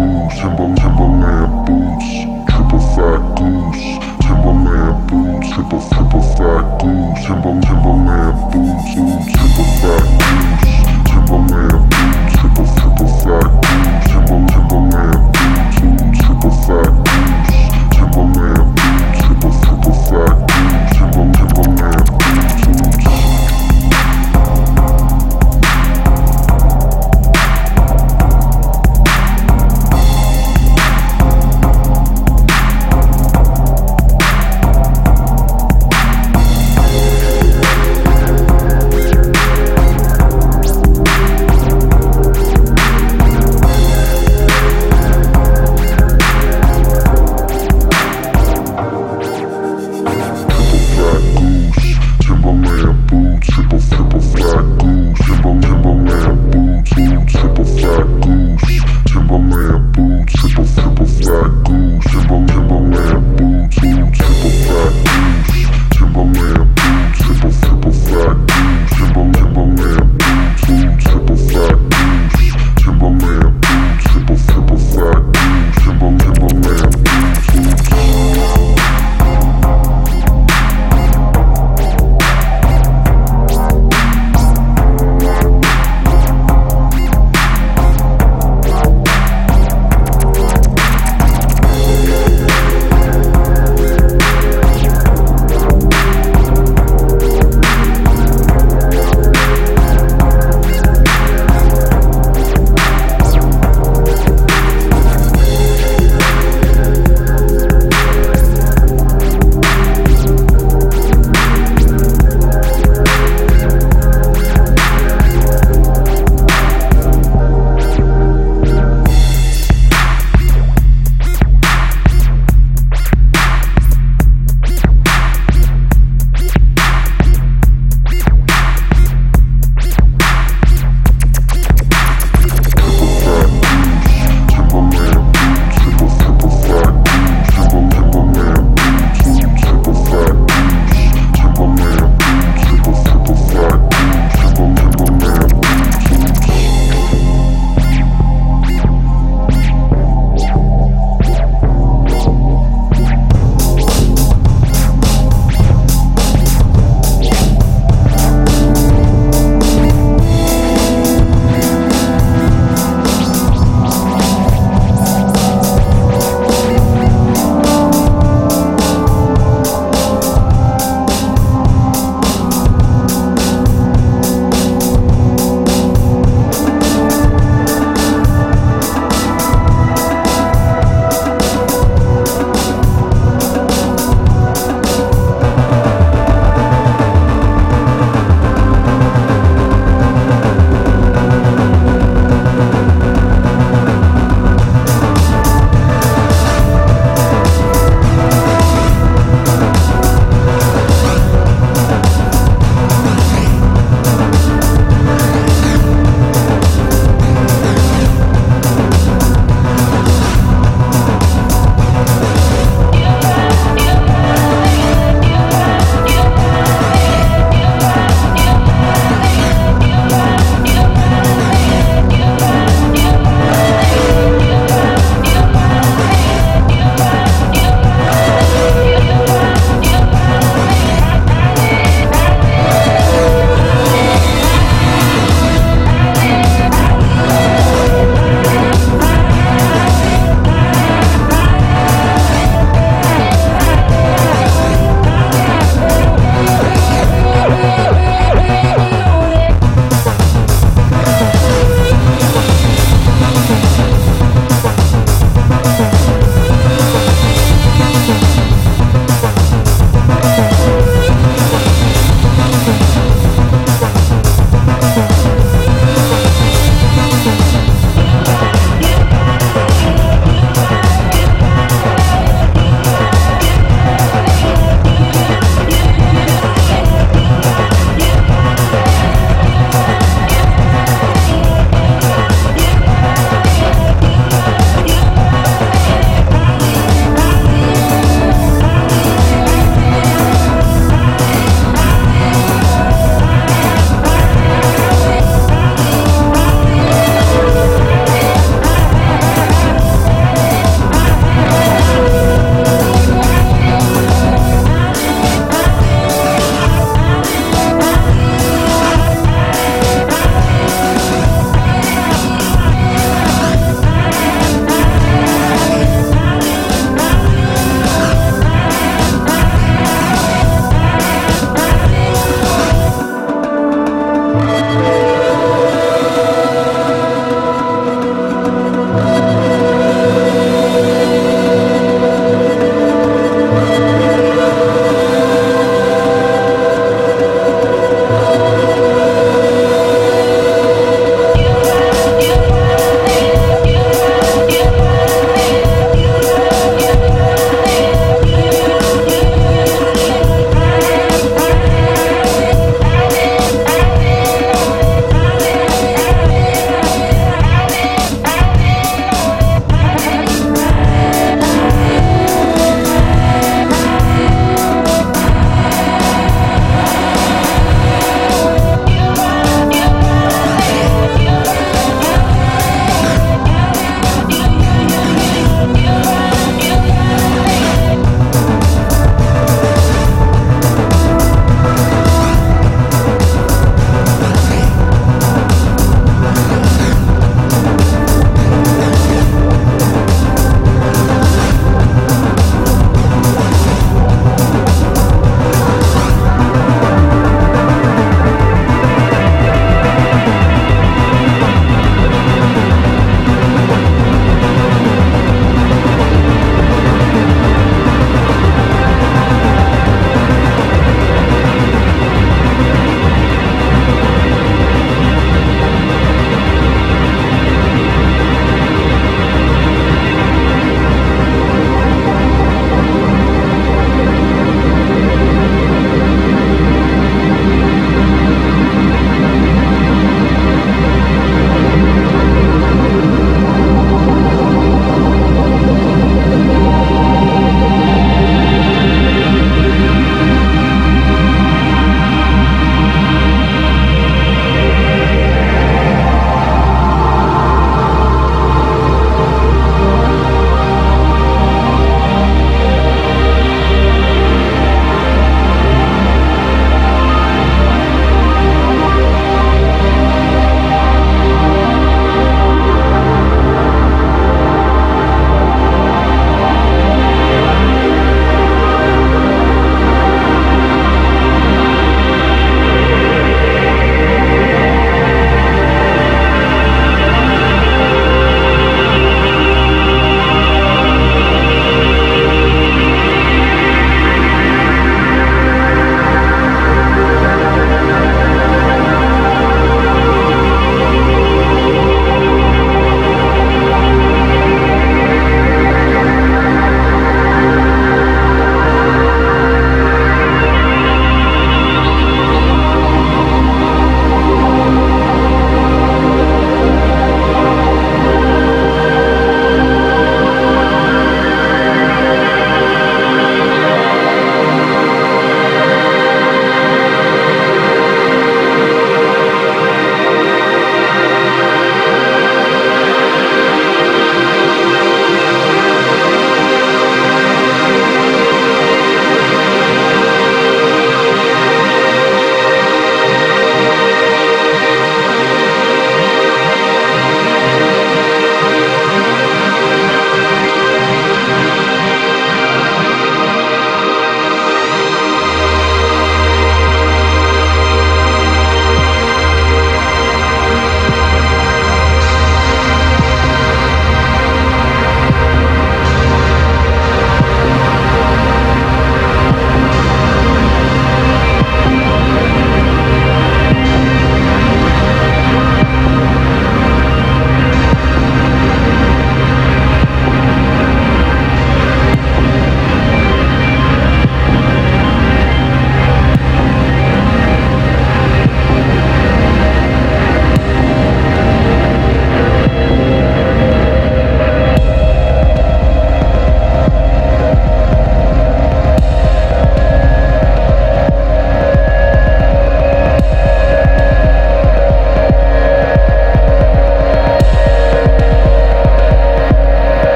goose, Timber, Timberland boots, triple fat goose, Timberland boots, triple, triple fat goose, Timber, Timberland boots,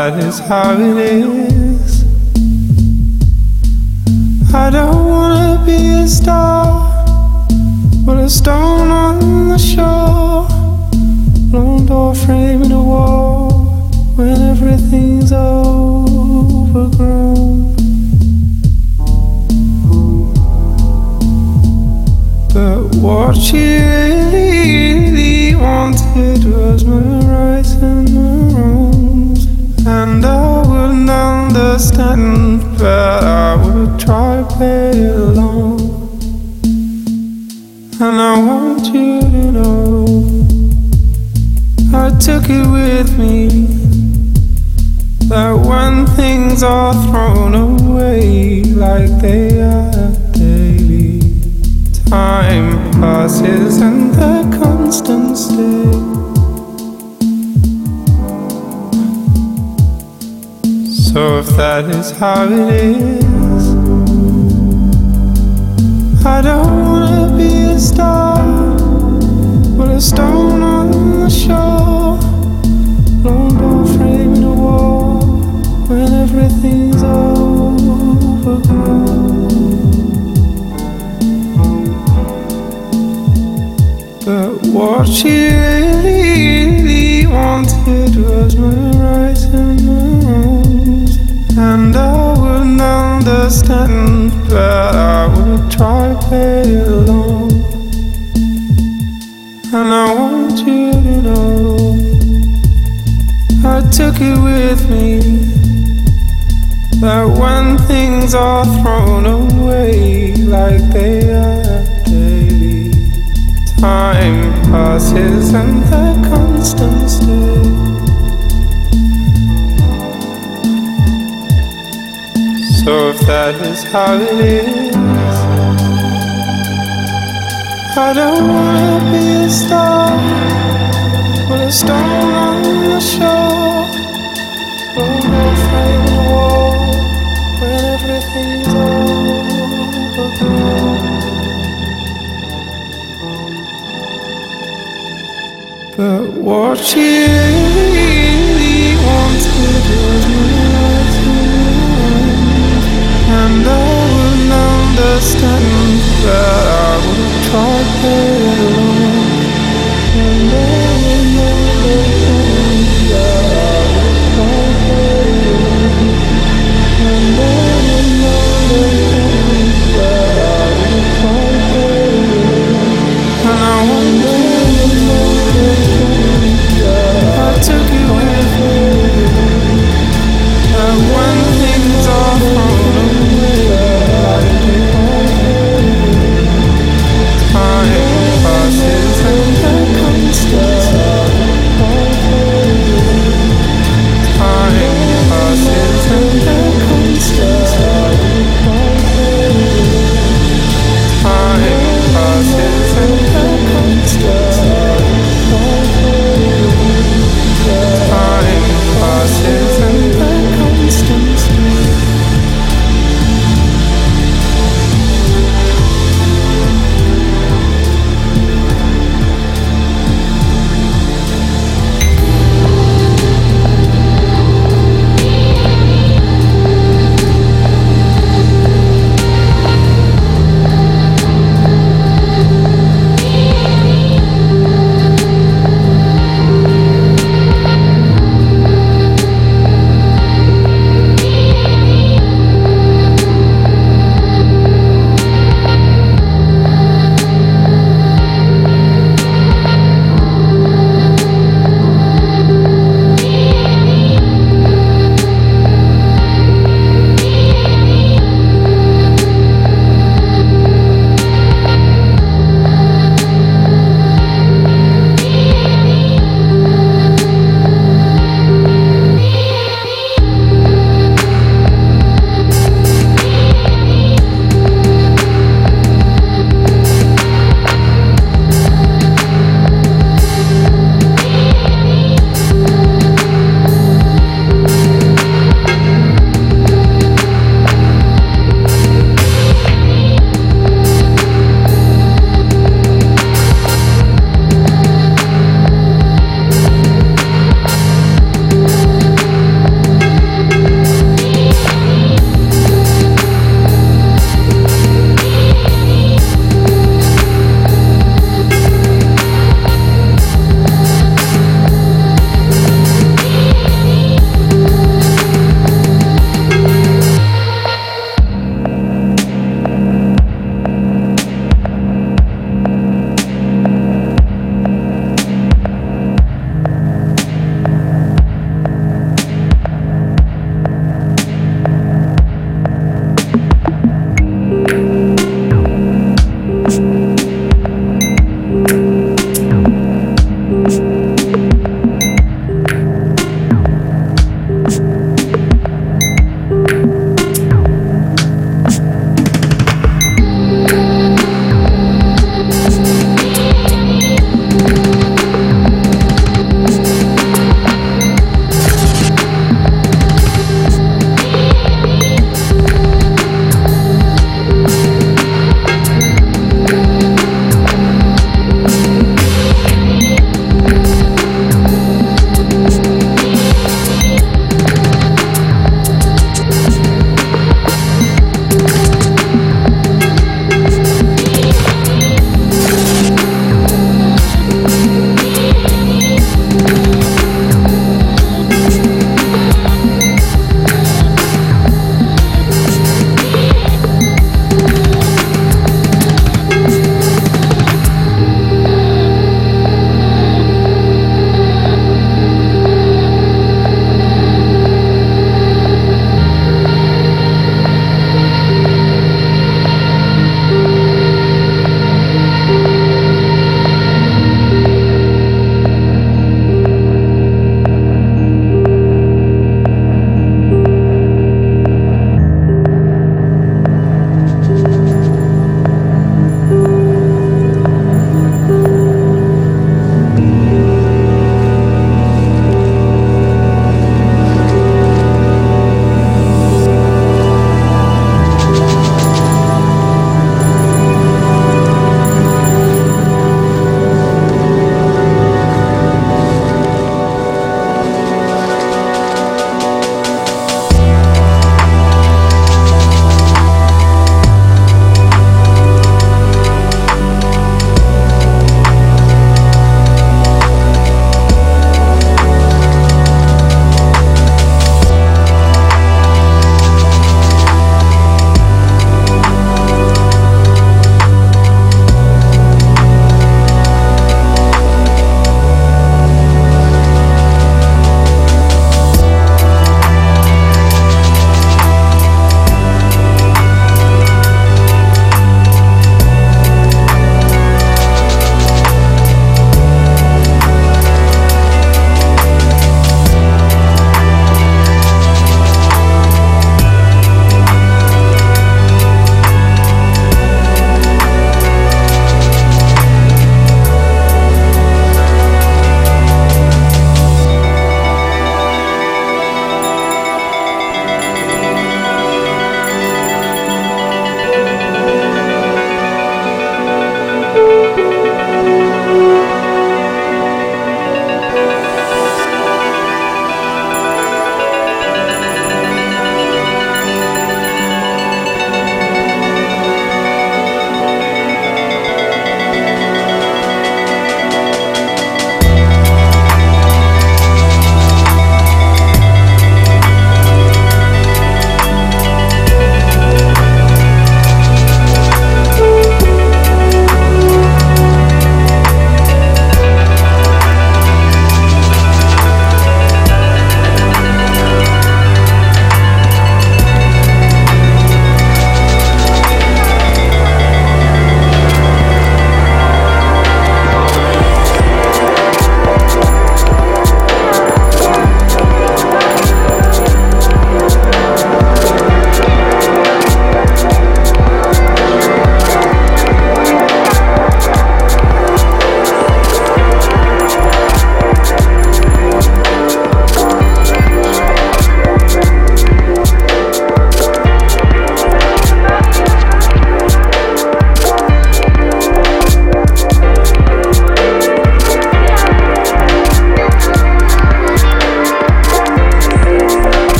that is how it is. is how it is. I wouldn't understand, but I would try to play it along. And I want you to know I took it with me. That when things are thrown away like they are daily, time passes and the constant still. So if that is how it is, I don't wanna be a star, but a star on the shore, roll off like the wall when everything's over. But what she really wanted was me and I wouldn't understand that I would have tried it alone.